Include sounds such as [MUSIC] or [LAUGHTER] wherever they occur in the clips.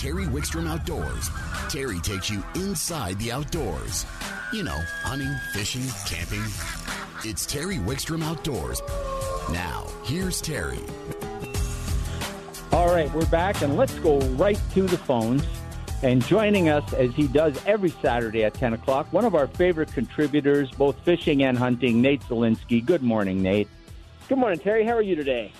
Terry Wickstrom Outdoors. Terry takes you inside the outdoors. You know, hunting, fishing, camping. It's Terry Wickstrom Outdoors. Now, here's Terry. All right, we're back, and let's go right to the phones. And joining us, as he does every Saturday at 10 o'clock, one of our favorite contributors, both fishing and hunting, Nate Zelinsky. Good morning, Nate. Good morning, Terry. How are you today?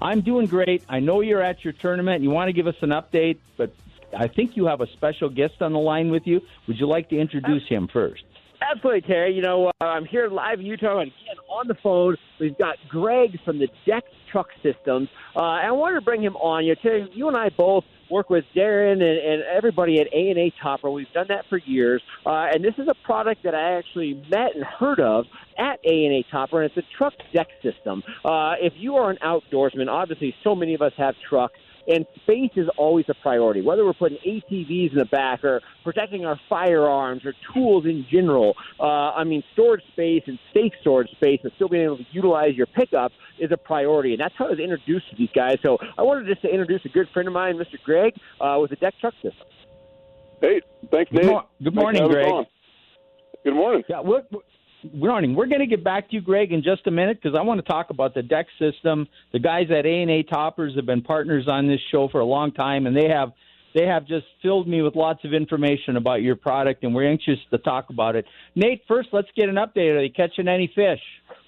I'm doing great. I know you're at your tournament. You want to give us an update, but I think you have a special guest on the line with you. Would you like to introduce him first? Absolutely, Terry. You know, uh, I'm here live in Utah, and again, on the phone, we've got Greg from the Deck Truck Systems. Uh, and I wanted to bring him on. You know, Terry, you and I both work with Darren and, and everybody at A and A Topper. We've done that for years, uh, and this is a product that I actually met and heard of at A and A Topper, and it's a truck deck system. Uh, if you are an outdoorsman, obviously, so many of us have trucks and space is always a priority. Whether we're putting ATVs in the back or protecting our firearms or tools in general, uh, I mean, storage space and safe storage space and still being able to utilize your pickup is a priority. And that's how I was introduced to these guys. So I wanted just to introduce a good friend of mine, Mr. Greg, uh, with the deck truck system. Hey, thanks, Nate. Good, mo- good morning, Greg. Good morning. Yeah, we're, Good morning. We're going to get back to you, Greg, in just a minute because I want to talk about the deck system. The guys at A and A Toppers have been partners on this show for a long time, and they have they have just filled me with lots of information about your product, and we're anxious to talk about it. Nate, first, let's get an update. Are you catching any fish?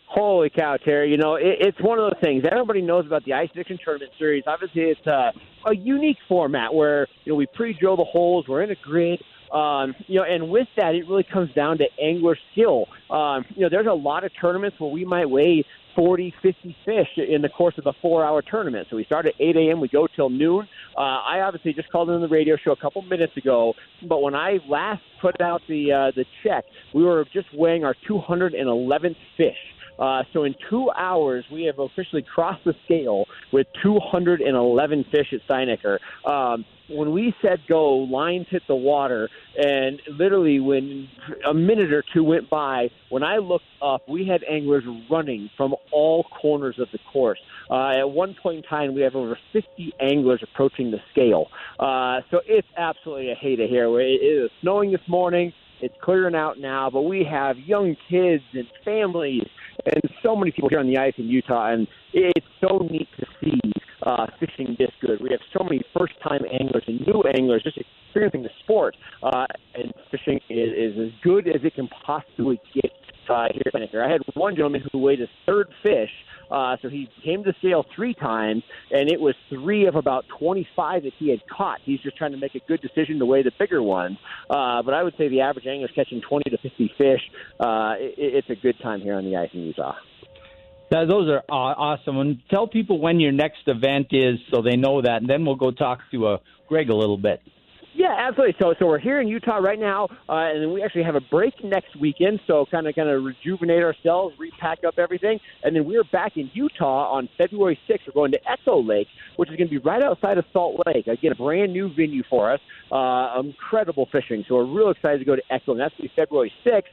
Holy cow, Terry! You know it, it's one of those things. Everybody knows about the Ice Addiction Tournament Series. Obviously, it's a, a unique format where you know we pre-drill the holes. We're in a grid. Um, you know, and with that, it really comes down to angler skill. Um, you know, there's a lot of tournaments where we might weigh 40, 50 fish in the course of a four-hour tournament. So we start at 8 a.m. We go till noon. Uh, I obviously just called in the radio show a couple minutes ago, but when I last put out the uh, the check, we were just weighing our 211th fish. Uh, so in two hours, we have officially crossed the scale with 211 fish at Steinaker. Um, when we said go, lines hit the water, and literally when a minute or two went by, when I looked up, we had anglers running from all corners of the course. Uh, at one point in time, we have over 50 anglers approaching the scale. Uh, so it's absolutely a heyday here. It is snowing this morning. It's clearing out now, but we have young kids and families and so many people here on the ice in Utah, and it's so neat to see uh, fishing this good. We have so many first-time anglers and new anglers just experiencing the sport, uh, and fishing is, is as good as it can possibly get uh, here. I had one gentleman who weighed his third fish uh, so he came to scale three times, and it was three of about 25 that he had caught. He's just trying to make a good decision to weigh the bigger ones. Uh, but I would say the average angler is catching 20 to 50 fish. Uh, it, it's a good time here on the ice in Utah. Now, those are awesome. And tell people when your next event is so they know that, and then we'll go talk to uh, Greg a little bit. Yeah, absolutely. So, so we're here in Utah right now, uh, and we actually have a break next weekend. So, kind of, kind of rejuvenate ourselves, repack up everything, and then we're back in Utah on February 6th. We're going to Echo Lake, which is going to be right outside of Salt Lake. Again, a brand new venue for us. Uh, incredible fishing. So, we're real excited to go to Echo, and that's going to be February 6th.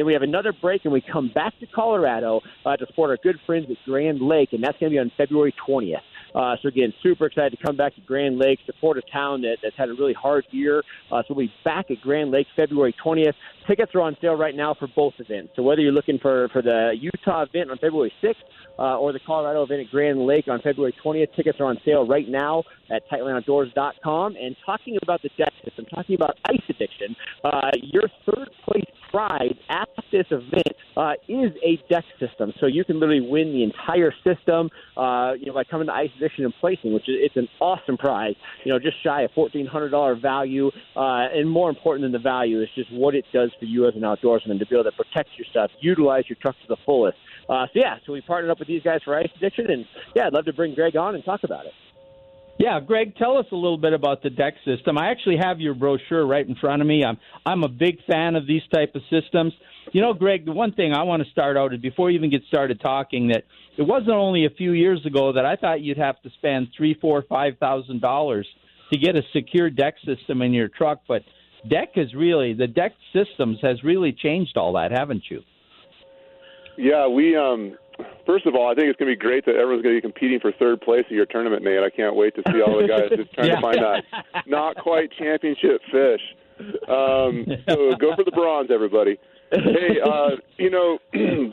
Then we have another break, and we come back to Colorado uh, to support our good friends at Grand Lake, and that's going to be on February 20th. Uh, so again, super excited to come back to Grand Lake, support a town that, that's had a really hard year. Uh, so we'll be back at Grand Lake February 20th. Tickets are on sale right now for both events. So whether you're looking for, for the Utah event on February 6th uh, or the Colorado event at Grand Lake on February 20th, tickets are on sale right now at tightlineoutdoors.com. And talking about the deck system, talking about ice addiction, uh, your third place prize at this event uh, is a deck system. So you can literally win the entire system, uh, you know, by coming to Ice Addiction and placing, which is it's an awesome prize. You know, just shy of fourteen hundred dollar value, uh, and more important than the value is just what it does for you as an outdoorsman to be able to protect your stuff, utilize your truck to the fullest. Uh, so yeah, so we partnered up with these guys for Ice Addiction, and yeah, I'd love to bring Greg on and talk about it. Yeah, Greg, tell us a little bit about the deck system. I actually have your brochure right in front of me. I'm I'm a big fan of these type of systems. You know, Greg, the one thing I want to start out is before we even get started talking that it wasn't only a few years ago that I thought you'd have to spend three, four, five thousand dollars to get a secure deck system in your truck, but deck is really the deck systems has really changed all that, haven't you? Yeah, we um first of all, I think it's going to be great that everyone's going to be competing for third place at your tournament, Nate. I can't wait to see all the guys [LAUGHS] just trying Yeah. to find that not quite championship fish. Um, so go for the bronze, everybody. Hey, uh, you know, [CLEARS THROAT]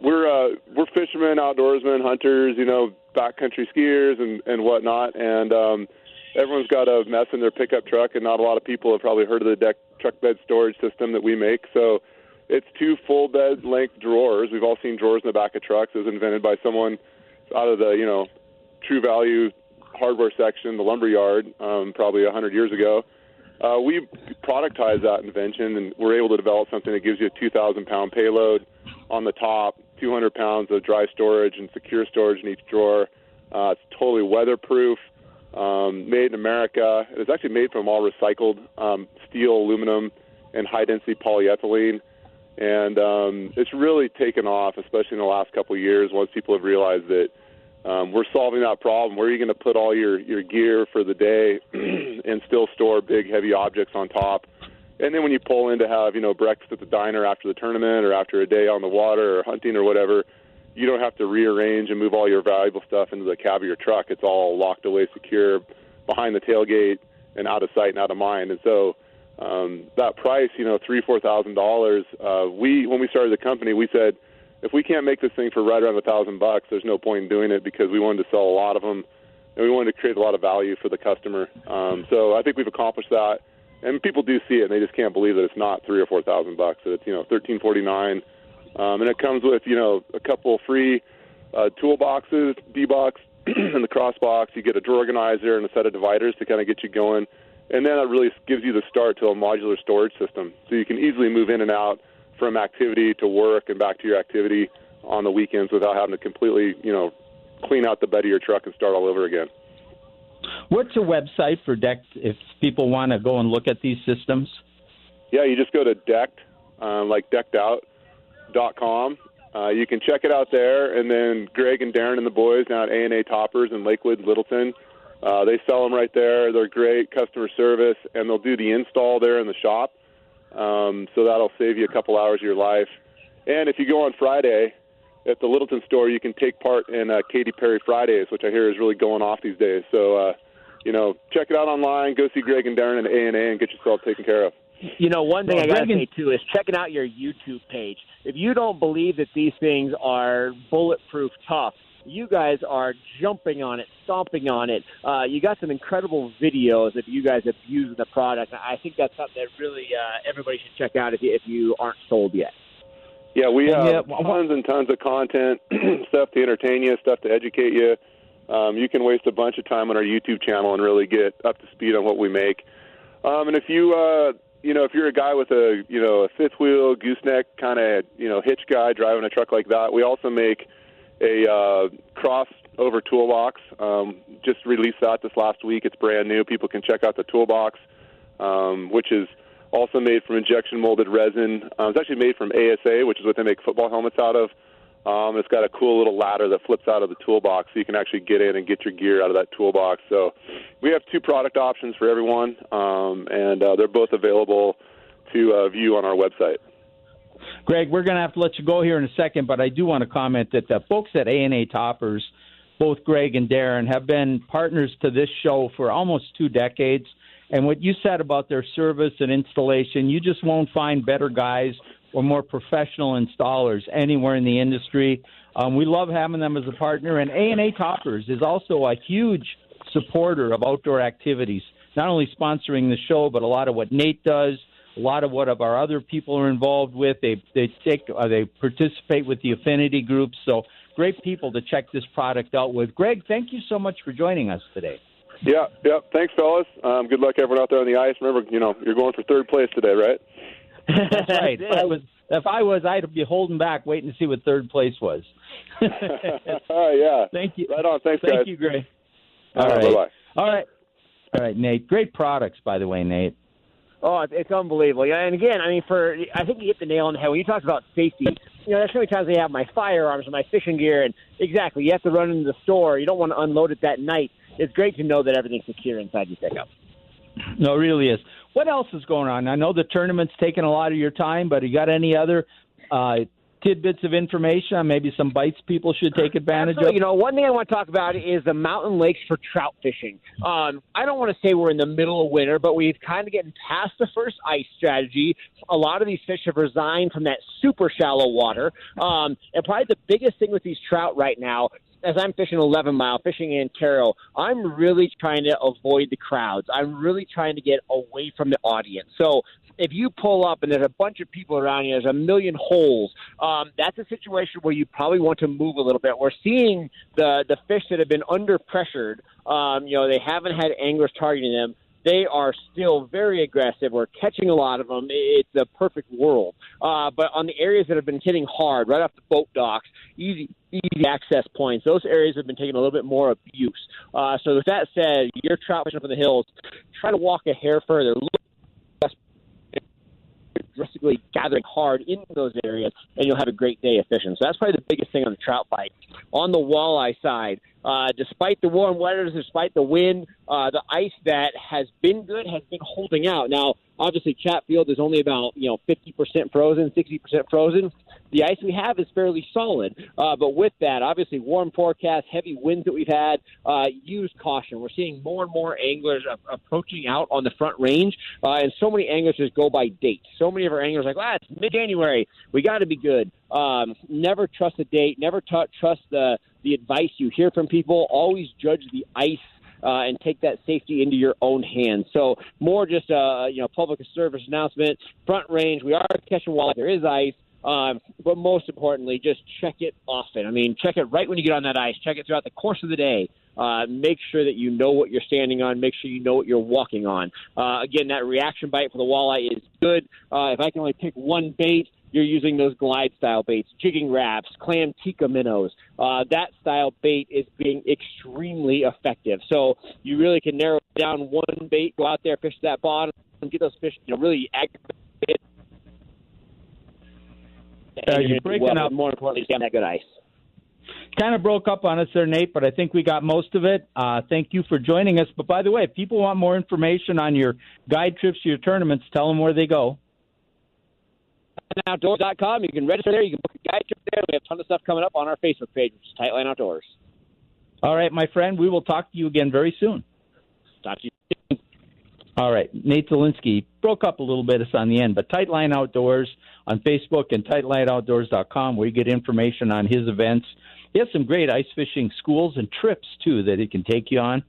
we're uh, we're fishermen, outdoorsmen, hunters, you know, backcountry skiers and and whatnot, and um, everyone's got a mess in their pickup truck, and not a lot of people have probably heard of the deck truck bed storage system that we make. So it's two full bed length drawers. We've all seen drawers in the back of trucks. It was invented by someone out of the you know True Value hardware section, the lumber yard, um, probably a hundred years ago. Uh, we productized that invention, and we're able to develop something that gives you a 2,000 pound payload on the top, 200 pounds of dry storage and secure storage in each drawer. Uh, it's totally weatherproof, um, made in America. It's actually made from all recycled um, steel, aluminum, and high density polyethylene. And um, it's really taken off, especially in the last couple of years, once people have realized that um, we're solving that problem. Where are you going to put all your, your gear for the day [CLEARS THROAT] and still store big, heavy objects on top? And then when you pull in to have, you know, breakfast at the diner after the tournament or after a day on the water or hunting or whatever, you don't have to rearrange and move all your valuable stuff into the cab of your truck. It's all locked away secure behind the tailgate and out of sight and out of mind. And so um, that price, you know, three, four thousand dollars. Uh, we when we started the company, we said if we can't make this thing for right around a thousand bucks, there's no point in doing it because we wanted to sell a lot of them and we wanted to create a lot of value for the customer. Um, so I think we've accomplished that, and people do see it, and they just can't believe that it's not three or four thousand bucks. That it's you know thirteen forty nine, um, and it comes with you know a couple free uh, toolboxes, D box, [CLEARS THROAT] and the cross box. You get a drawer organizer and a set of dividers to kind of get you going, and then it really gives you the start to a modular storage system, so you can easily move in and out from activity to work and back to your activity on the weekends without having to completely you know clean out the bed of your truck and start all over again. What's a website for Deck if people want to go and look at these systems? Yeah, you just go to decked, uh, like deckedout.com. Uh, you can check it out there, and then Greg and Darren and the boys down at A&A Toppers in Lakewood, Littleton, uh, they sell them right there. They're great customer service, and they'll do the install there in the shop. Um, so that'll save you a couple hours of your life. And if you go on Friday at the Littleton store, you can take part in uh, Katy Perry Fridays, which I hear is really going off these days. So, uh, you know, check it out online. Go see Greg and Darren at A&A and get yourself taken care of. You know, one thing Well, I got to Reagan- say too is checking out your YouTube page. If you don't believe that these things are bulletproof tough, you guys are jumping on it, stomping on it. Uh, you got some incredible videos of you guys abusing the product. I think that's something that really uh, everybody should check out if you, if you aren't sold yet. Yeah, we have Yeah, well, tons and tons of content, [CLEARS THROAT] stuff to entertain you, stuff to educate you. Um, you can waste a bunch of time on our YouTube channel and really get up to speed on what we make. Um, and if you, uh, you know, if you're a guy with a, you know, a fifth wheel gooseneck kind of, you know, hitch guy driving a truck like that, we also make a uh, crossover toolbox. Um, just released that this last week. It's brand new. People can check out the toolbox, um, which is also made from injection molded resin. Um, it's actually made from ASA, which is what they make football helmets out of. Um, it's got a cool little ladder that flips out of the toolbox, so you can actually get in and get your gear out of that toolbox. So we have two product options for everyone, um, and uh, they're both available to uh, view on our website. Greg, we're going to have to let you go here in a second, but I do want to comment that the folks at A&A Toppers, both Greg and Darren, have been partners to this show for almost two decades. And what you said about their service and installation, you just won't find better guys or more professional installers anywhere in the industry. Um, we love having them as a partner, and A&A Toppers is also a huge supporter of outdoor activities, not only sponsoring the show, but a lot of what Nate does, a lot of what of our other people are involved with. They they take uh, they participate with the affinity groups. So great people to check this product out with. Greg, thank you so much for joining us today. Yeah, yeah. Thanks, fellas. Um, good luck, everyone out there on the ice. Remember, you know, you're going for third place today, right? [LAUGHS] That's right. if I was if I was, I'd be holding back, waiting to see what third place was. [LAUGHS] [LAUGHS] yeah. Thank you. Right on. Thanks, Thank guys. you, Greg. All All right, right. bye-bye. All right. All right, Nate. Great products, by the way, Nate. Oh, it's, unbelievable. Yeah, And again, I mean, for I think you hit the nail on the head when you talked about safety. You know, there's so many times I have my firearms and my fishing gear, and exactly, you have to run into the store. You don't want to unload it that night. It's great to know that everything's secure inside your pickup. No, it really is. What else is going on? I know the tournament's taking a lot of your time, but you got any other uh, tidbits of information on maybe some bites people should take advantage Absolutely. of? You know, one thing I want to talk about is the mountain lakes for trout fishing. Um, I don't want to say we're in the middle of winter, but we've kind of getting past the first ice strategy. A lot of these fish have resigned from that super shallow water. Um, and probably the biggest thing with these trout right now as I'm fishing 11 mile, fishing in Carroll, I'm really trying to avoid the crowds. I'm really trying to get away from the audience. So if you pull up and there's a bunch of people around you, there's a million holes. Um, that's a situation where you probably want to move a little bit. We're seeing the the fish that have been under pressured. Um, you know, they haven't had anglers targeting them they are still very aggressive. We're catching a lot of them. It's a perfect world. Uh, but on the areas that have been hitting hard, right off the boat docks, easy easy access points, those areas have been taking a little bit more abuse. Uh, so with that said, you're trout fishing up in the hills. Try to walk a hair further. Aggressively gathering hard in those areas, and you'll have a great day of fishing. So that's probably the biggest thing on the trout bite. On the walleye side, uh, despite the warm weather, despite the wind, uh, the ice that has been good has been holding out. Now, obviously, Chatfield is only about you know 50% frozen, 60% frozen. The ice we have is fairly solid, uh, but with that, obviously, warm forecast, heavy winds that we've had, uh, use caution. We're seeing more and more anglers approaching out on the front range, uh, and so many anglers just go by date. So many of our anglers are like, ah, it's mid-January, we got to be good. Um, never trust a date. Never t- trust the the advice you hear from people. Always judge the ice uh, and take that safety into your own hands. So more just a you know public service announcement. Front range, we are catching walleye. There is ice. Um, but most importantly, just check it often. I mean, check it right when you get on that ice. Check it throughout the course of the day. Uh, make sure that you know what you're standing on. Make sure you know what you're walking on. Uh, again, that reaction bite for the walleye is good. Uh, if I can only pick one bait, you're using those glide style baits, jigging Raps, clam tikka minnows. Uh, that style bait is being extremely effective. So you really can narrow down one bait, go out there, fish that bottom, and get those fish, you know, really activate. Uh, you're breaking well, up. More importantly, stay that good ice. Kind of broke up on us there, Nate, but I think we got most of it. Uh, thank you for joining us. But by the way, if people want more information on your guide trips to your tournaments, tell them where they go. Outdoors.com. You can register there. You can book a guide trip there. We have a ton of stuff coming up on our Facebook page, which is Tightline Outdoors. All right, my friend, we will talk to you again very soon. Talk to you. All right, Nate Zelinsky broke up a little bit us on the end, but Tightline Outdoors on Facebook and TightlineOutdoors.com where you get information on his events. He has some great ice fishing schools and trips too that he can take you on.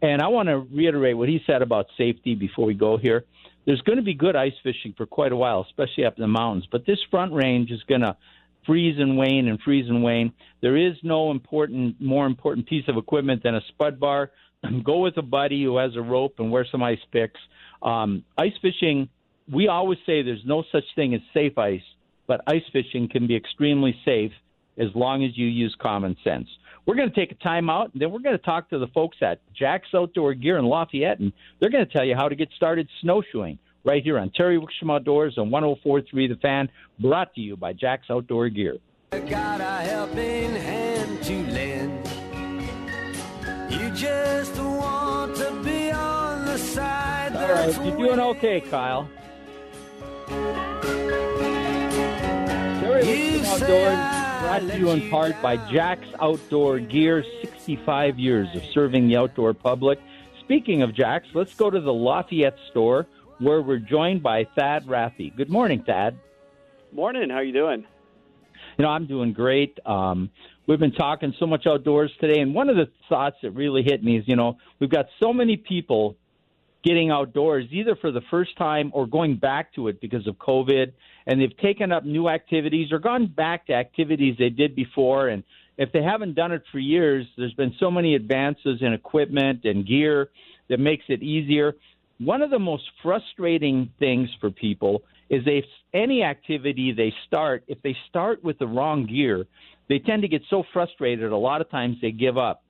And I want to reiterate what he said about safety before we go here. There's going to be good ice fishing for quite a while, especially up in the mountains, but this front range is going to freeze and wane and freeze and wane. There is no important, more important piece of equipment than a spud bar. [CLEARS THROAT] Go with a buddy who has a rope and wear some ice picks. Um, ice fishing, we always say there's no such thing as safe ice, but ice fishing can be extremely safe as long as you use common sense. We're going to take a time out, and then we're going to talk to the folks at Jax Outdoor Gear in Lafayette, and they're going to tell you how to get started snowshoeing right here on Terry Wickstrom Outdoors on 104.3 The Fan, brought to you by Jax Outdoor Gear. Got a helping hand to lend. You just want to be on the side. All right, you're doing okay, Kyle. Terry Wickstrom Outdoors brought to you in part by. Jax Outdoor Gear, 65 years of serving the outdoor public. Speaking of Jax, let's go to the Lafayette store where we're joined by Thad Raffy. Good morning, Thad. Morning. How you doing? You know, I'm doing great. Um, we've been talking so much outdoors today, and one of the thoughts that really hit me is, you know, we've got so many people getting outdoors either for the first time or going back to it because of COVID, and they've taken up new activities or gone back to activities they did before. And if they haven't done it for years, there's been so many advances in equipment and gear that makes it easier. One of the most frustrating things for people is if any activity they start, if they start with the wrong gear, they tend to get so frustrated. A lot of times they give up.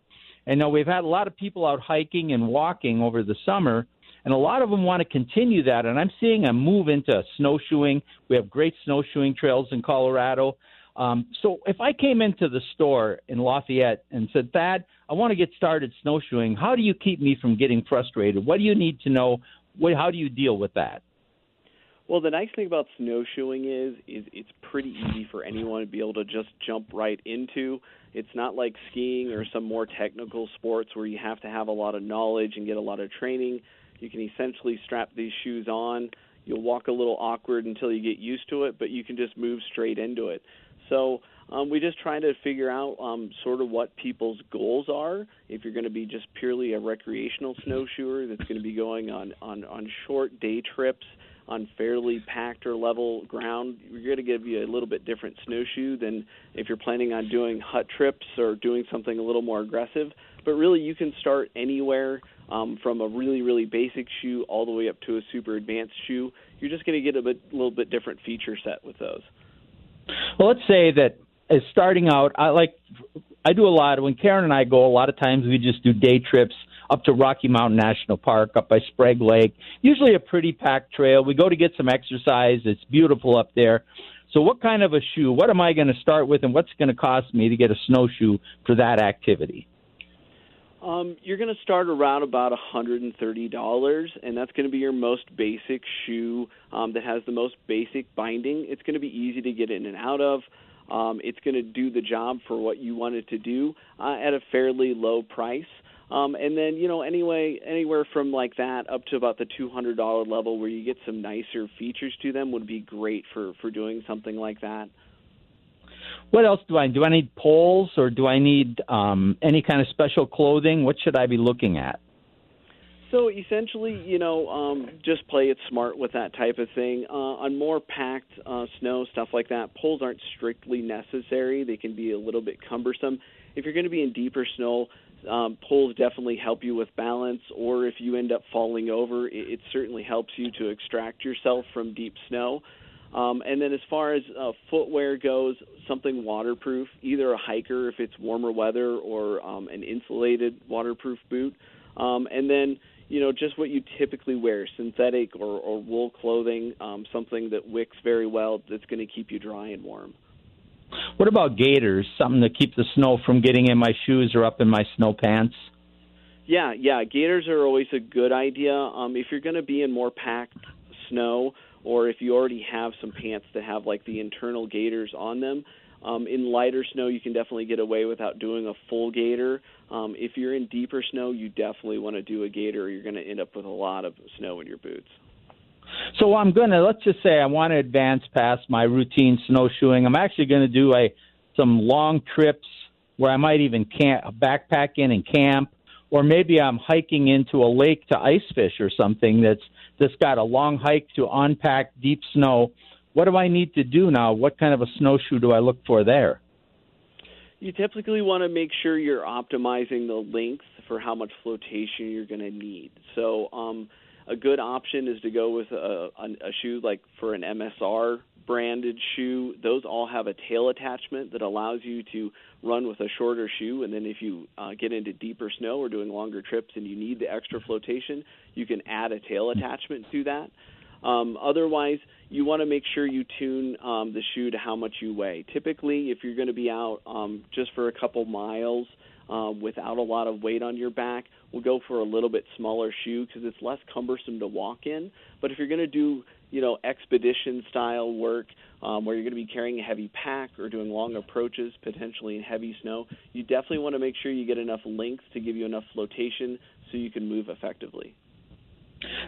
And now we've had a lot of people out hiking and walking over the summer, and a lot of them want to continue that. And I'm seeing a move into snowshoeing. We have great snowshoeing trails in Colorado. Um, so if I came into the store in Lafayette and said, Thad, I want to get started snowshoeing, how do you keep me from getting frustrated? What do you need to know? What, how do you deal with that? Well, the nice thing about snowshoeing is is it's pretty easy for anyone to be able to just jump right into. It's not like skiing or some more technical sports where you have to have a lot of knowledge and get a lot of training. You can essentially strap these shoes on. You'll walk a little awkward until you get used to it, but you can just move straight into it. So um, we just try to figure out um, sort of what people's goals are. If you're going to be just purely a recreational snowshoer that's going to be going on on on short day trips on fairly packed or level ground, we're going to give you a little bit different snowshoe than if you're planning on doing hut trips or doing something a little more aggressive. But really, you can start anywhere um, from a really, really basic shoe all the way up to a super advanced shoe. You're just going to get a bit, little bit different feature set with those. Well, let's say that as starting out, I like I do a lot. When Karen and I go, a lot of times we just do day trips up to Rocky Mountain National Park, up by Sprague Lake. Usually a pretty packed trail. We go to get some exercise. It's beautiful up there. So, what kind of a shoe? What am I going to start with, and what's going to cost me to get a snowshoe for that activity? Um, you're going to start around about $130, and that's going to be your most basic shoe um, that has the most basic binding. It's going to be easy to get in and out of. Um, it's going to do the job for what you want it to do uh, at a fairly low price. Um, and then you know anyway anywhere from like that up to about the two hundred dollar level where you get some nicer features to them would be great for for doing something like that. What else do I do? I need poles or do I need um, any kind of special clothing? What should I be looking at? So essentially, you know, um, just play it smart with that type of thing. Uh, on more packed uh, snow, stuff like that, poles aren't strictly necessary. They can be a little bit cumbersome. If you're going to be in deeper snow, um, poles definitely help you with balance, or if you end up falling over, it, it certainly helps you to extract yourself from deep snow. Um, and then as far as uh, footwear goes, something waterproof, either a hiker if it's warmer weather or um, an insulated waterproof boot. Um, and then you know, just what you typically wear, synthetic or, or wool clothing, um, something that wicks very well that's going to keep you dry and warm. What about gaiters? Something to keep the snow from getting in my shoes or up in my snow pants? Yeah, yeah, gaiters are always a good idea. Um, if you're going to be in more packed snow, or if you already have some pants that have like the internal gaiters on them, um, in lighter snow, you can definitely get away without doing a full gaiter. Um, if you're in deeper snow, you definitely want to do a gaiter, or you're going to end up with a lot of snow in your boots. So I'm going to let's just say I want to advance past my routine snowshoeing. I'm actually going to do a some long trips where I might even camp, backpack in and camp, or maybe I'm hiking into a lake to ice fish or something that's that's got a long hike to unpack deep snow what do I need to do now? What kind of a snowshoe do I look for there? You typically want to make sure you're optimizing the length for how much flotation you're going to need. So, um, a good option is to go with a, a, shoe like for an MSR branded shoe. Those all have a tail attachment that allows you to run with a shorter shoe. And then if you uh, get into deeper snow or doing longer trips and you need the extra flotation, you can add a tail attachment to that. Um, otherwise, you want to make sure you tune um, the shoe to how much you weigh. Typically, if you're going to be out um, just for a couple miles um, without a lot of weight on your back, we'll go for a little bit smaller shoe because it's less cumbersome to walk in. But if you're going to do you know expedition style work um, where you're going to be carrying a heavy pack or doing long approaches potentially in heavy snow you definitely want to make sure you get enough length to give you enough flotation so you can move effectively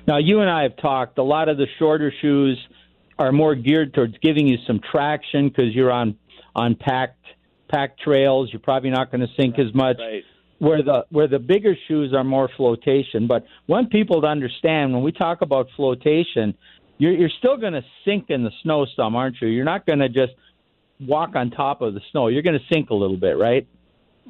now, you and I have talked. A lot of the shorter shoes are more geared towards giving you some traction because you're on on packed packed trails. You're probably not going to sink right, as much. Right. Where the where the bigger shoes are more flotation. But want people to understand when we talk about flotation, you're you're still going to sink in the snow some, aren't you? You're not going to just walk on top of the snow. You're going to sink a little bit, right?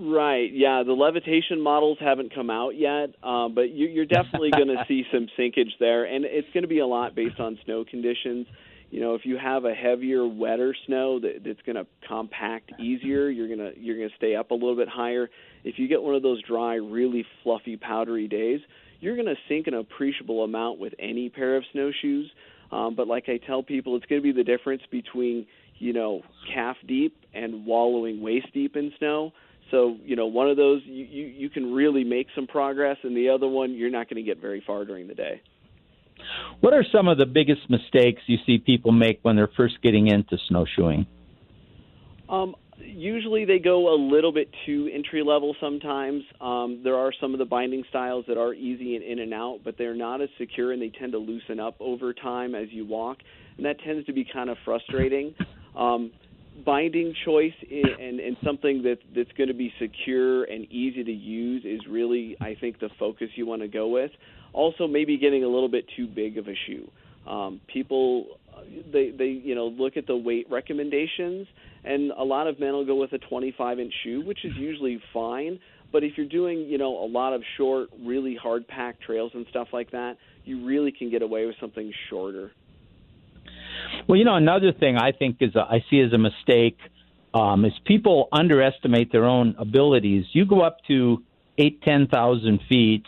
Right. Yeah. The levitation models haven't come out yet, uh, but you, you're definitely going [LAUGHS] to see some sinkage there, and it's going to be a lot based on snow conditions. You know, if you have a heavier, wetter snow that, that's going to compact easier, you're gonna you're gonna stay up a little bit higher. If you get one of those dry, really fluffy, powdery days, you're going to sink an appreciable amount with any pair of snowshoes. Um, but like I tell people, it's going to be the difference between you know calf deep and wallowing waist deep in snow. So you know, one of those you, you, you can really make some progress, and the other one you're not going to get very far during the day. What are some of the biggest mistakes you see people make when they're first getting into snowshoeing? Um, usually they go a little bit too entry level sometimes. Um, there are some of the binding styles that are easy and in and out, but they're not as secure and they tend to loosen up over time as you walk, and that tends to be kind of frustrating. [LAUGHS] Um, binding choice and, and something that that's going to be secure and easy to use is really I think the focus you want to go with. Also, maybe getting a little bit too big of a shoe. Um, people they they you know look at the weight recommendations, and a lot of men will go with a 25 inch shoe, which is usually fine. But if you're doing you know a lot of short, really hard packed trails and stuff like that, you really can get away with something shorter. Well, you know, another thing I think is a, I see as a mistake um, is people underestimate their own abilities. You go up to eight, ten thousand feet,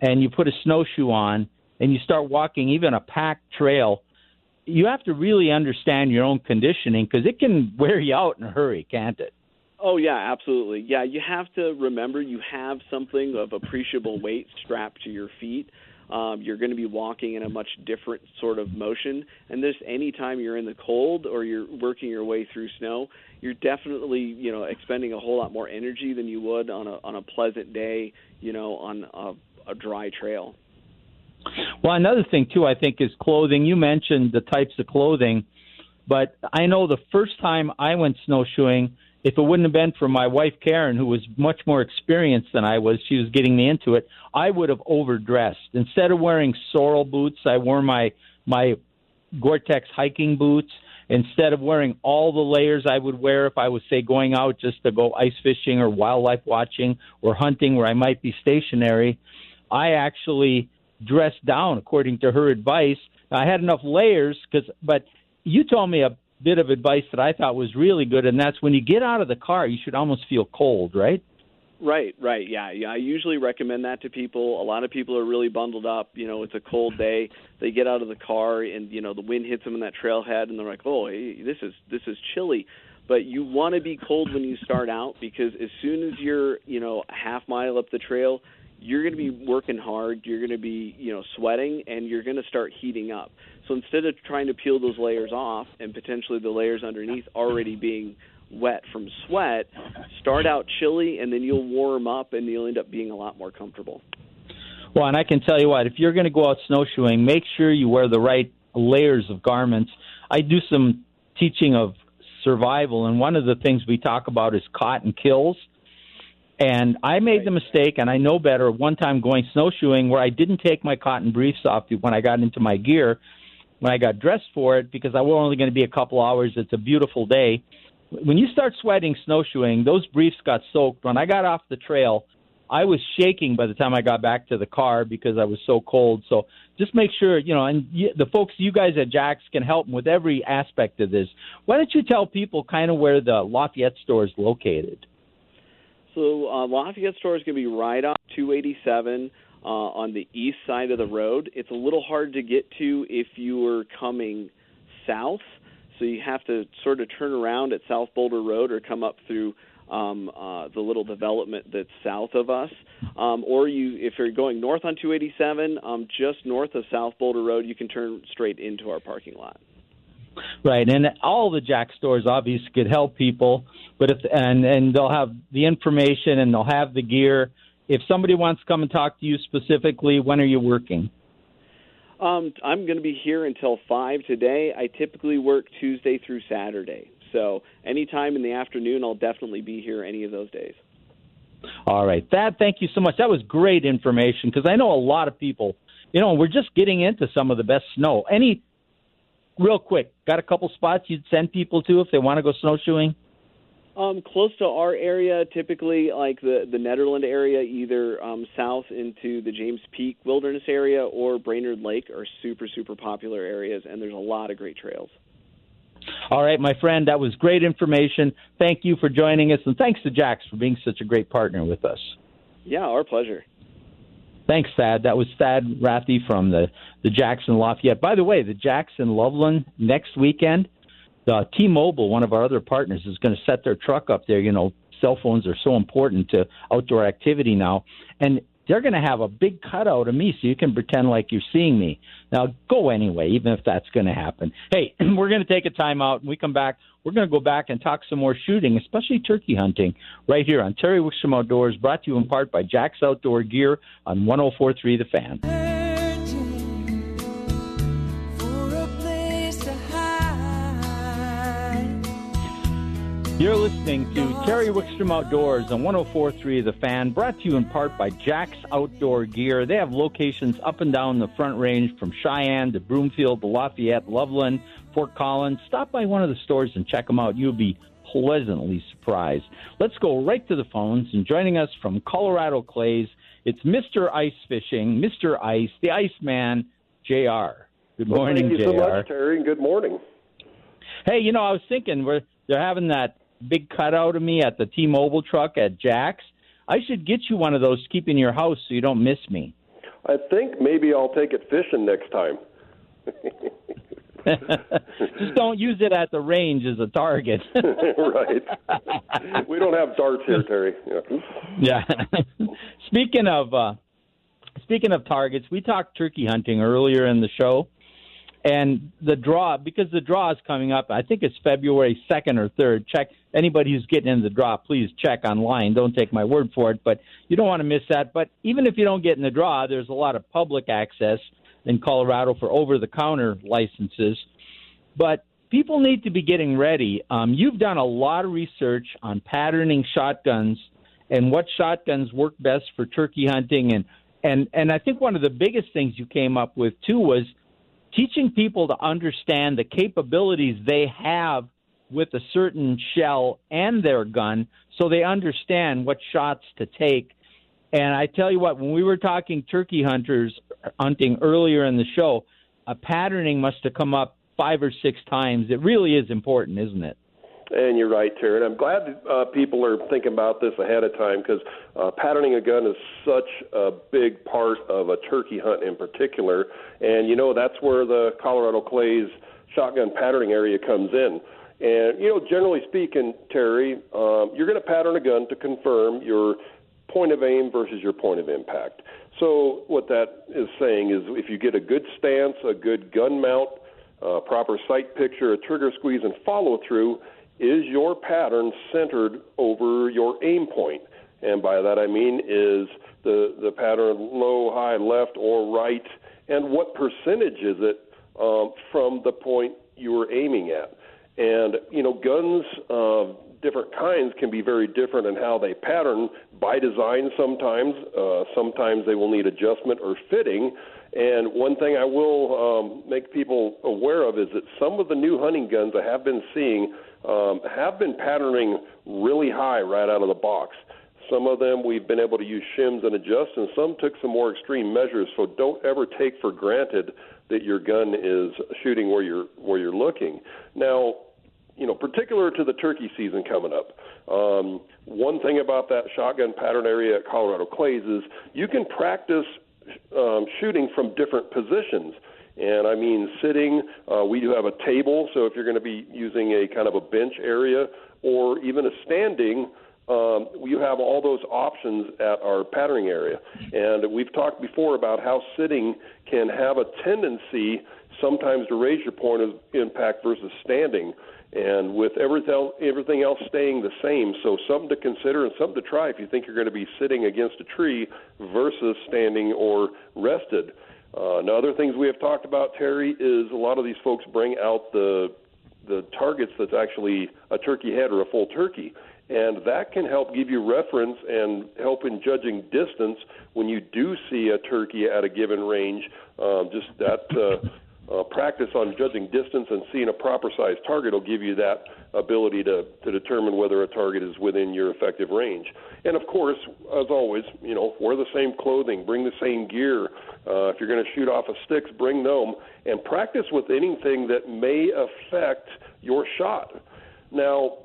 and you put a snowshoe on, and you start walking even a packed trail. You have to really understand your own conditioning because it can wear you out in a hurry, can't it? Oh yeah, absolutely. Yeah, you have to remember you have something of appreciable weight strapped to your feet um, you're going to be walking in a much different sort of motion. And this, anytime you're in the cold or you're working your way through snow, you're definitely, you know, expending a whole lot more energy than you would on a on a pleasant day, you know, on a, a dry trail. Well, another thing too, I think, is clothing. You mentioned the types of clothing, but I know the first time I went snowshoeing if it wouldn't have been for my wife Karen, who was much more experienced than I was, she was getting me into it. I would have overdressed. Instead of wearing Sorel boots, I wore my my Gore-Tex hiking boots. Instead of wearing all the layers I would wear if I was say going out just to go ice fishing or wildlife watching or hunting where I might be stationary, I actually dressed down according to her advice. I had enough layers because, but you told me a bit of advice that I thought was really good, and that's when you get out of the car, you should almost feel cold, right? Right, right, yeah, yeah. I usually recommend that to people. A lot of people are really bundled up. You know, it's a cold day. They get out of the car, and you know the wind hits them in that trailhead, and they're like, "Oh, this is this is chilly." But you want to be cold when you start out because as soon as you're, you know, a half mile up the trail, you're going to be working hard, you're going to be, you know, sweating, and you're going to start heating up. So instead of trying to peel those layers off and potentially the layers underneath already being wet from sweat, start out chilly, and then you'll warm up, and you'll end up being a lot more comfortable. Well, and I can tell you what, if you're going to go out snowshoeing, make sure you wear the right layers of garments. I do some teaching of survival, and one of the things we talk about is cotton kills. And I made the mistake, and I know better, one time going snowshoeing where I didn't take my cotton briefs off when I got into my gear, when I got dressed for it, because I was only going to be a couple hours. It's a beautiful day. When you start sweating snowshoeing, those briefs got soaked. When I got off the trail, I was shaking by the time I got back to the car because I was so cold. So just make sure, you know, and you, the folks, you guys at Jax can help with every aspect of this. Why don't you tell people kind of where the Lafayette store is located? So uh, Lafayette store is going to be right off 287 uh, on the east side of the road. It's a little hard to get to if you were coming south, so you have to sort of turn around at South Boulder Road or come up through um, uh, the little development that's south of us. Um, or you, if you're going north on 287, um, just north of South Boulder Road, you can turn straight into our parking lot. Right, and all the Jack stores obviously could help people, but if and and they'll have the information and they'll have the gear. If somebody wants to come and talk to you specifically, when are you working? Um, I'm going to be here until five today. I typically work Tuesday through Saturday, so anytime in the afternoon, I'll definitely be here any of those days. All right, Thad, thank you so much. That was great information because I know a lot of people. You know, we're just getting into some of the best snow. Any real quick, got a couple spots you'd send people to if they want to go snowshoeing? Um, close to our area, typically like the the Nederland area, either um, south into the James Peak Wilderness area or Brainard Lake are super super popular areas, and there's a lot of great trails. All right, my friend, that was great information. Thank you for joining us, and thanks to Jax for being such a great partner with us. Yeah, our pleasure. Thanks, Thad. That was Thad Rathy from the, the Jackson Lafayette. By the way, the Jackson Loveland next weekend, the T-Mobile, one of our other partners, is going to set their truck up there. You know, cell phones are so important to outdoor activity now. And they're going to have a big cutout of me so you can pretend like you're seeing me. Now, go anyway, even if that's going to happen. Hey, [CLEARS THROAT] we're going to take a time out. and we come back, we're going to go back and talk some more shooting, especially turkey hunting, right here on Terry Wickstrom Outdoors, brought to you in part by Jax Outdoor Gear on 1043 The Fan. You're listening to Terry Wickstrom Outdoors on 1043 The Fan, brought to you in part by Jax Outdoor Gear. They have locations up and down the Front Range from Cheyenne to Broomfield to Lafayette, Loveland, Fort Collins. Stop by one of the stores and check them out. You'll be pleasantly surprised. Let's go right to the phones. And joining us from Colorado Clays, it's Mr. Ice Fishing, Mr. Ice, the Iceman, JR. Good Well, morning, thank you JR. so much, Terry, and good morning. Hey, you know, I was thinking we're they're having that big cutout of me at the T-Mobile truck at Jax. I should get you one of those to keep in your house so you don't miss me. I think maybe I'll take it fishing next time. [LAUGHS] Just don't use it at the range as a target. [LAUGHS] right. we don't have darts here, Terry. Yeah. yeah. [LAUGHS] speaking of uh, speaking of targets, we talked turkey hunting earlier in the show, and the draw because the draw is coming up. I think it's February second or third. Check anybody who's getting in the draw. Please check online. Don't take my word for it, but you don't want to miss that. But even if you don't get in the draw, there's a lot of public access in Colorado for over-the-counter licenses. But people need to be getting ready. Um, you've done a lot of research on patterning shotguns and what shotguns work best for turkey hunting and and and I think one of the biggest things you came up with too was teaching people to understand the capabilities they have with a certain shell and their gun so they understand what shots to take. And I tell you what, when we were talking turkey hunters hunting earlier in the show, a patterning must have come up five or six times. It really is important, isn't it? And you're right, Terry. And I'm glad uh, people are thinking about this ahead of time because uh, patterning a gun is such a big part of a turkey hunt in particular. And, you know, that's where the Colorado Clays shotgun patterning area comes in. And, you know, generally speaking, Terry, um, you're going to pattern a gun to confirm your point of aim versus your point of impact. So, what that is saying is if you get a good stance, a good gun mount, uh, proper sight picture, a trigger squeeze, and follow through, is your pattern centered over your aim point? And by that I mean is the the pattern low, high, left, or right, and what percentage is it um, from the point you were aiming at? And you know, guns of different kinds can be very different in how they pattern by design. Sometimes, uh, sometimes they will need adjustment or fitting. And one thing I will um, make people aware of is that some of the new hunting guns I have been seeing um, have been patterning really high right out of the box. Some of them we've been able to use shims and adjust, and some took some more extreme measures. So don't ever take for granted that your gun is shooting where you're where you're looking. Now, you know, particular to the turkey season coming up. Um, one thing about that shotgun pattern area at Colorado Clays is you can practice um, shooting from different positions. And I mean, sitting, uh, we do have a table, so if you're going to be using a kind of a bench area or even a standing, um, you have all those options at our patterning area. And we've talked before about how sitting can have a tendency sometimes to raise your point of impact versus standing. And with everything everything else staying the same, so something to consider and something to try if you think you're going to be sitting against a tree versus standing or rested. Uh, now, other things we have talked about, Terry, is a lot of these folks bring out the the targets that's actually a turkey head or a full turkey, and that can help give you reference and help in judging distance when you do see a turkey at a given range. Um, just that. Uh, uh, practice on judging distance and seeing a proper size target will give you that ability to, to determine whether a target is within your effective range. And of course, as always, you know, wear the same clothing, bring the same gear. Uh, if you're going to shoot off of sticks, bring them, and practice with anything that may affect your shot. Now,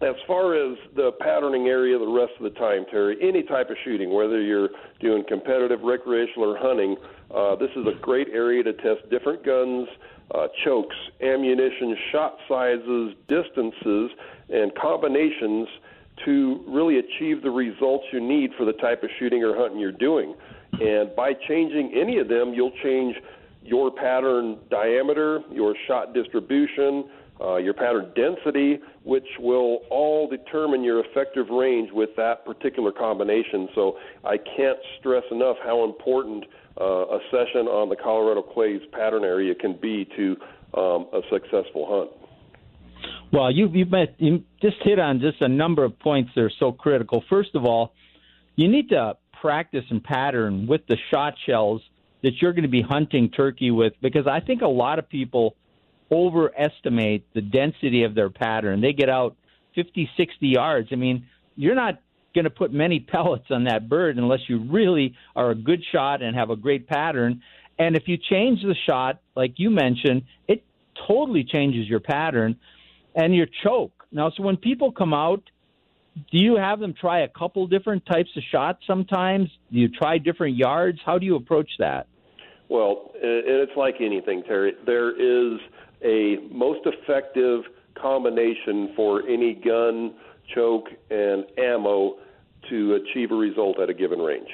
as far as the patterning area the rest of the time, Terry, any type of shooting, whether you're doing competitive, recreational, or hunting, uh, this is a great area to test different guns, uh, chokes, ammunition, shot sizes, distances, and combinations to really achieve the results you need for the type of shooting or hunting you're doing. And by changing any of them, you'll change your pattern diameter, your shot distribution, uh, your pattern density, which will all determine your effective range with that particular combination. So I can't stress enough how important uh, a session on the Colorado Clays pattern area can be to um, a successful hunt. Well, you you met, you just hit on just a number of points that are so critical. First of all, you need to practice and pattern with the shot shells that you're going to be hunting turkey with, because I think a lot of people overestimate the density of their pattern. They get out 50, 60 yards. I mean, you're not going to put many [LAUGHS] pellets on that bird unless you really are a good shot and have a great pattern. And if you change the shot, like you mentioned, it totally changes your pattern and your choke. Now, so when people come out, do you have them try a couple different types of shots sometimes? Do you try different yards? How do you approach that? Well, and it's like anything, Terry. There is a most effective combination for any gun, choke, and ammo to achieve a result at a given range.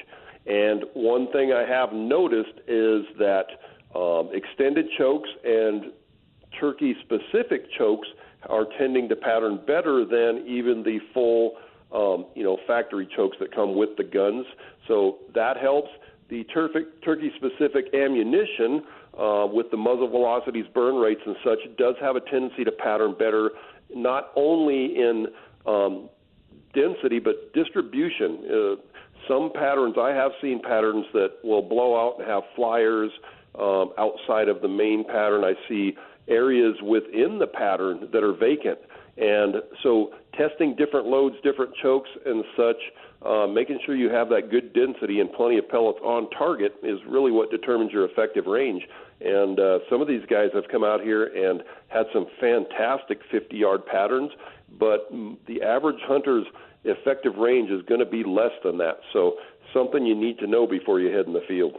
And one thing I have noticed is that um, extended chokes and turkey specific chokes are tending to pattern better than even the full, um, you know, factory chokes that come with the guns. So that helps. The turkey specific ammunition uh, with the muzzle velocities, burn rates, and such does have a tendency to pattern better, not only in um, density but distribution. Uh, some patterns, I have seen patterns that will blow out and have flyers um, outside of the main pattern. I see areas within the pattern that are vacant. And so testing different loads, different chokes, and such, uh, making sure you have that good density and plenty of pellets on target is really what determines your effective range. And uh, some of these guys have come out here and had some fantastic 50 yard patterns, but the average hunter's effective range is going to be less than that. So, something you need to know before you head in the field.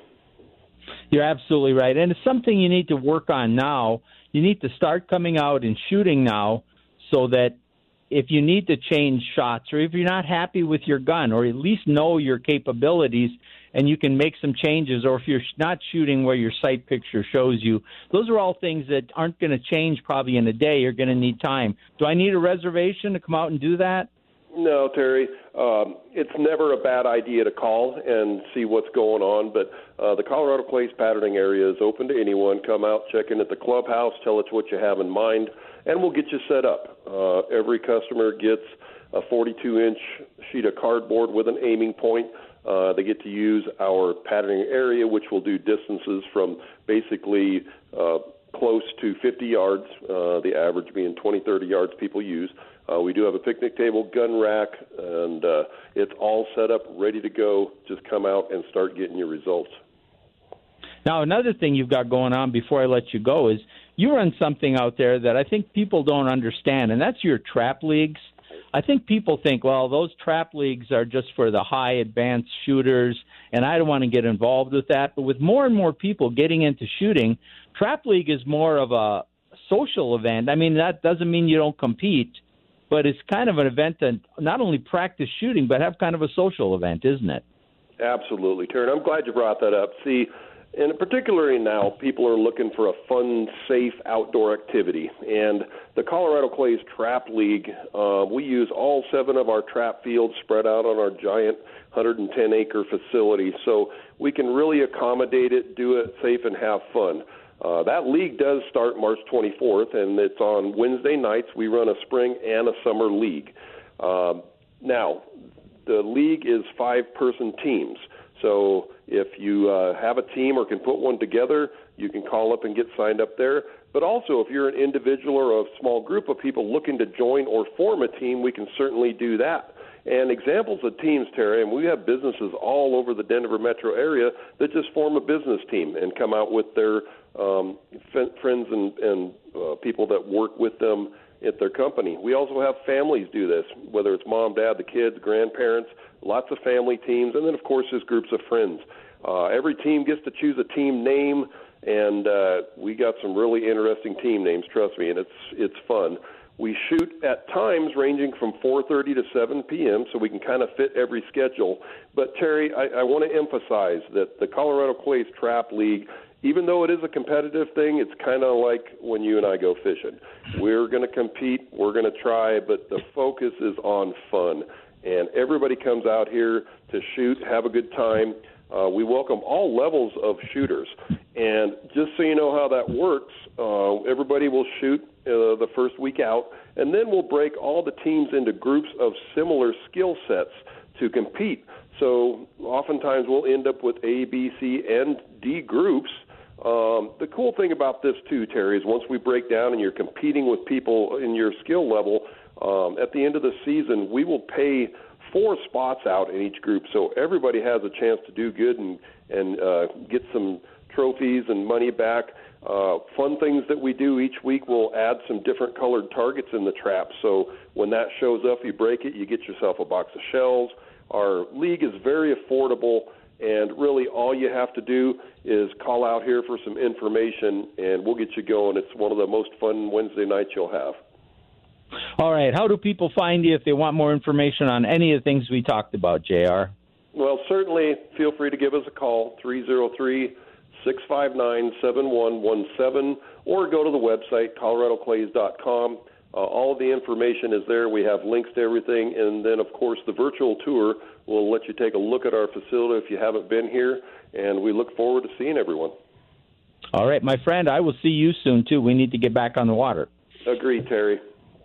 You're absolutely right. And it's something you need to work on now. You need to start coming out and shooting now so that if you need to change shots or if you're not happy with your gun or at least know your capabilities and you can make some changes or if you're not shooting where your sight picture shows you those are all things that aren't going to change probably in a day you're going to need time do i need a reservation to come out and do that no, Terry. Um, it's never a bad idea to call and see what's going on. But uh, the Colorado Clays patterning area is open to anyone. Come out, check in at the clubhouse, tell us what you have in mind, and we'll get you set up. Uh, every customer gets a 42 inch sheet of cardboard with an aiming point. Uh, they get to use our patterning area, which will do distances from basically uh, close to 50 yards, uh, the average being 20, 30 yards people use. Uh, we do have a picnic table, gun rack, and uh, it's all set up, ready to go. Just come out and start getting your results. Now, another thing you've got going on before I let you go is you run something out there that I think people don't understand, and that's your trap leagues. I think people think, well, those trap leagues are just for the high advanced shooters, and I don't want to get involved with that. But with more and more people getting into shooting, trap league is more of a social event. I mean, that doesn't mean you don't compete, but it's kind of an event that not only practice shooting, but have kind of a social event, isn't it? Absolutely, Terry. I'm glad you brought that up. See, and particularly now, people are looking for a fun, safe outdoor activity. And the Colorado Clays Trap League, uh, we use all seven of our trap fields spread out on our giant 110 acre facility. So we can really accommodate it, do it safe, and have fun. Uh, that league does start March 24th, and it's on Wednesday nights. We run a spring and a summer league. Um, now, the league is five person teams. So if you uh, have a team or can put one together, you can call up and get signed up there. But also, if you're an individual or a small group of people looking to join or form a team, we can certainly do that. And examples of teams, Terry, and we have businesses all over the Denver metro area that just form a business team and come out with their um, f- friends and, and uh, people that work with them at their company. We also have families do this, whether it's mom, dad, the kids, grandparents, lots of family teams, and then of course there's groups of friends. Uh, every team gets to choose a team name, and uh, we got some really interesting team names. Trust me, and it's it's fun. We shoot at times ranging from 4:30 to 7 p.m., so we can kind of fit every schedule. But Terry, I, I want to emphasize that the Colorado Clays Trap League even though it is a competitive thing, it's kind of like when you and I go fishing. We're going to compete, we're going to try, but the focus is on fun. And everybody comes out here to shoot, have a good time. Uh, we welcome all levels of shooters. And just so you know how that works, uh, everybody will shoot uh, the first week out, and then we'll break all the teams into groups of similar skill sets to compete. So oftentimes we'll end up with A, B, C, and D groups um, the cool thing about this too, Terry, is once we break down and you're competing with people in your skill level, um, at the end of the season, we will pay four spots out in each group, so everybody has a chance to do good and and uh, get some trophies and money back. Uh, fun things that we do each week We'll add some different colored targets in the trap. So when that shows up, you break it, you get yourself a box of shells. Our league is very affordable. And really, all you have to do is call out here for some information, and we'll get you going. It's one of the most fun Wednesday nights you'll have. All right. How do people find you if they want more information on any of the things we talked about, JR? Well, certainly feel free to give us a call, 303 659 7117, or go to the website, coloradoclays.com. Uh, all of the information is there. We have links to everything. And then, of course, the virtual tour will let you take a look at our facility if you haven't been here. And we look forward to seeing everyone. All right, my friend, I will see you soon, too. We need to get back on the water. Agreed, Terry.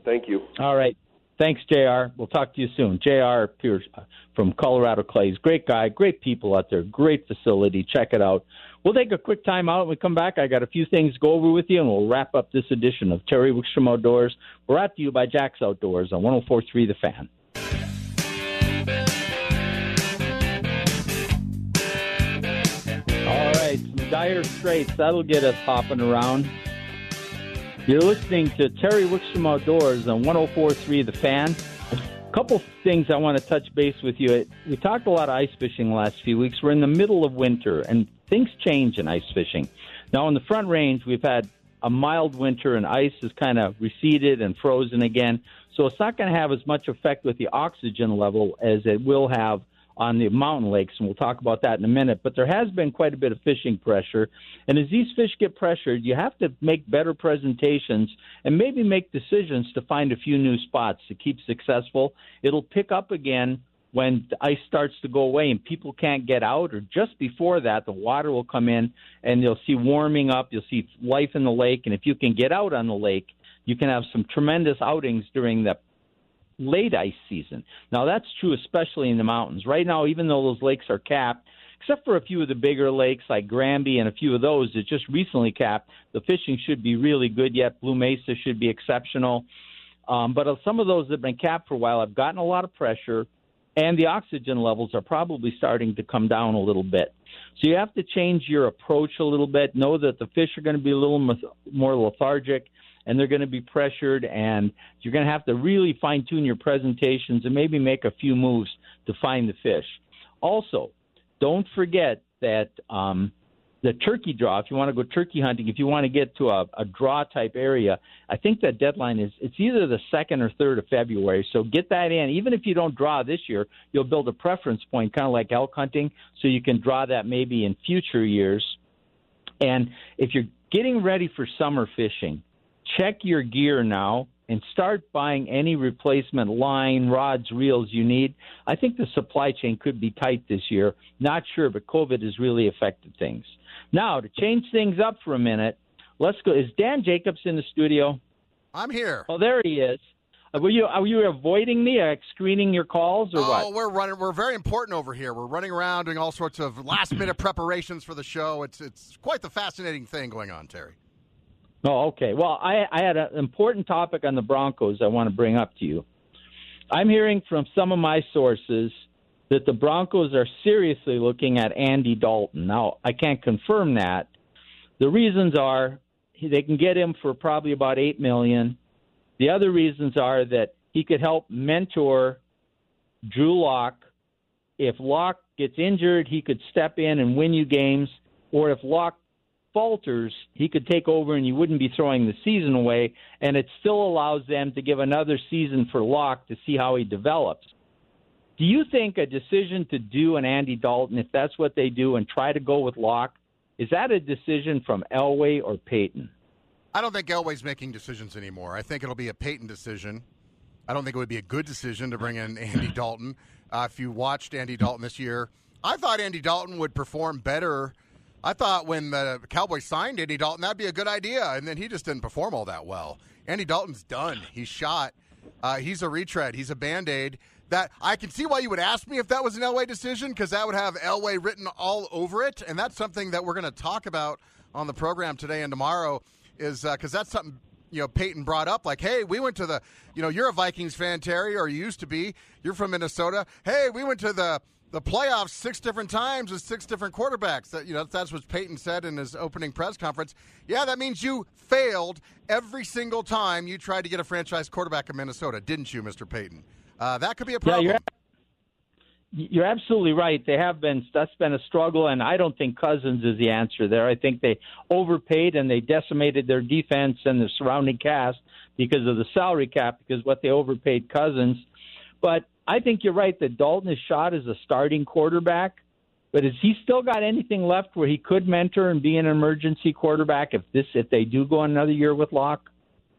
Thank you. All right. Thanks, JR. We'll talk to you soon. JR Pierce uh, from Colorado Clays. Great guy, great people out there, great facility. Check it out. We'll take a quick time out. When we come back, I got a few things to go over with you, and we'll wrap up this edition of Terry Wickstrom Outdoors. Brought to you by Jax Outdoors on 1043 The Fan. Dire straits. That'll get us hopping around. You're listening to Terry Wickstrom Outdoors on 1043 The Fan. A couple things I want to touch base with you. We talked a lot of ice fishing last few weeks. We're in the middle of winter, and things change in ice fishing. Now, in the front range, we've had a mild winter, and ice has kind of receded and frozen again. So it's not going to have as much effect with the oxygen level as it will have – on the mountain lakes, and we'll talk about that in a minute. But there has been quite a bit of fishing pressure, and as these fish get pressured, you have to make better presentations and maybe make decisions to find a few new spots to keep successful. It'll pick up again when the ice starts to go away and people can't get out, or just before that, the water will come in and you'll see warming up. You'll see life in the lake, and if you can get out on the lake, you can have some tremendous outings during the late ice season. Now, that's true especially in the mountains. Right now, even though those lakes are capped, except for a few of the bigger lakes like Granby and a few of those that just recently capped, the fishing should be really good yet. Blue Mesa should be exceptional. Um, but some of those that have been capped for a while have gotten a lot of pressure, and the oxygen levels are probably starting to come down a little bit. So you have to change your approach a little bit. Know that the fish are going to be a little more lethargic and they're going to be pressured, and you're going to have to really fine tune your presentations and maybe make a few moves to find the fish. Also, don't forget that um, the turkey draw, if you want to go turkey hunting, if you want to get to a, a draw type area, I think that deadline is it's either the second or third of February. So get that in. Even if you don't draw this year, you'll build a preference point, kind of like elk hunting, so you can draw that maybe in future years. And if you're getting ready for summer fishing, check your gear now and start buying any replacement line, rods, reels you need. I think the supply chain could be tight this year. Not sure, but COVID has really affected things. Now, to change things up for a minute, let's go. Is Dan Jacobs in the studio? I'm here. Oh, there he is. Uh, were you are you avoiding me, uh, screening your calls, or oh, what? Oh, we're running. We're very important over here. We're running around doing all sorts of last minute [CLEARS THROAT] preparations for the show. It's it's quite the fascinating thing going on, Terry. Oh, okay. Well, I, I had an important topic on the Broncos I want to bring up to you. I'm hearing from some of my sources that the Broncos are seriously looking at Andy Dalton. Now, I can't confirm that. The reasons are they can get him for probably about eight million. The other reasons are that he could help mentor Drew Lock. If Lock gets injured, he could step in and win you games. Or if Lock falters, he could take over and you wouldn't be throwing the season away, and it still allows them to give another season for Lock to see how he develops. Do you think a decision to do an Andy Dalton, if that's what they do, and try to go with Lock, is that a decision from Elway or Paton? I don't think Elway's making decisions anymore. I think it'll be a Paton decision. I don't think it would be a good decision to bring in [LAUGHS] Andy Dalton. Uh, if you watched Andy Dalton this year, I thought Andy Dalton would perform better. I thought when the Cowboys signed Andy Dalton, that'd be a good idea, and then he just didn't perform all that well. Andy Dalton's done. He's shot. Uh, he's a retread. He's a band aid. That I can see why you would ask me if that was an Elway decision because that would have Elway written all over it, and that's something that we're going to talk about on the program today and tomorrow. Is because uh, that's something you know Paton brought up like hey we went to the you know you're a Vikings fan Terry or you used to be you're from Minnesota hey we went to the the playoffs six different times with six different quarterbacks that you know that's what Paton said in his opening press conference yeah that means you failed every single time you tried to get a franchise quarterback in Minnesota didn't you Mr. Paton uh, that could be a problem yeah, you're absolutely right. They have been that's been a struggle, and I don't think Cousins is the answer there. I think they overpaid and they decimated their defense and the surrounding cast because of the salary cap because what they overpaid Cousins. But I think you're right that Dalton is shot as a starting quarterback. But has he still got anything left where he could mentor and be an emergency quarterback if this if they do go another year with Lock?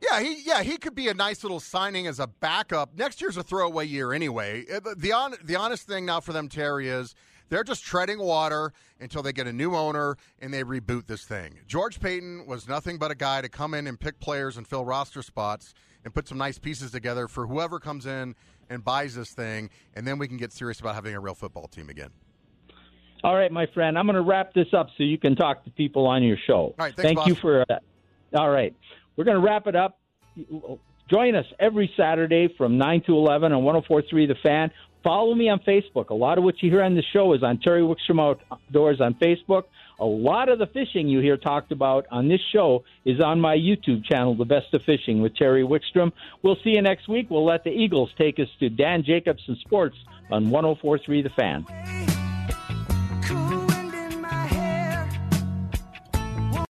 Yeah, he yeah he could be a nice little signing as a backup. Next year's a throwaway year anyway. Uh, the on, the honest thing now for them, Terry, is they're just treading water until they get a new owner and they reboot this thing. George Paton was nothing but a guy to come in and pick players and fill roster spots and put some nice pieces together for whoever comes in and buys this thing, and then we can get serious about having a real football team again. All right, my friend, I'm going to wrap this up so you can talk to people on your show. All right, thanks, Thank boss. you for that. All right. We're going to wrap it up. Join us every Saturday from 9 to 11 on 1043 The Fan. Follow me on Facebook. A lot of what you hear on the show is on Terry Wickstrom Outdoors on Facebook. A lot of the fishing you hear talked about on this show is on my YouTube channel, The Best of Fishing with Terry Wickstrom. We'll see you next week. We'll let the Eagles take us to Dan Jacobson Sports on 1043 The Fan.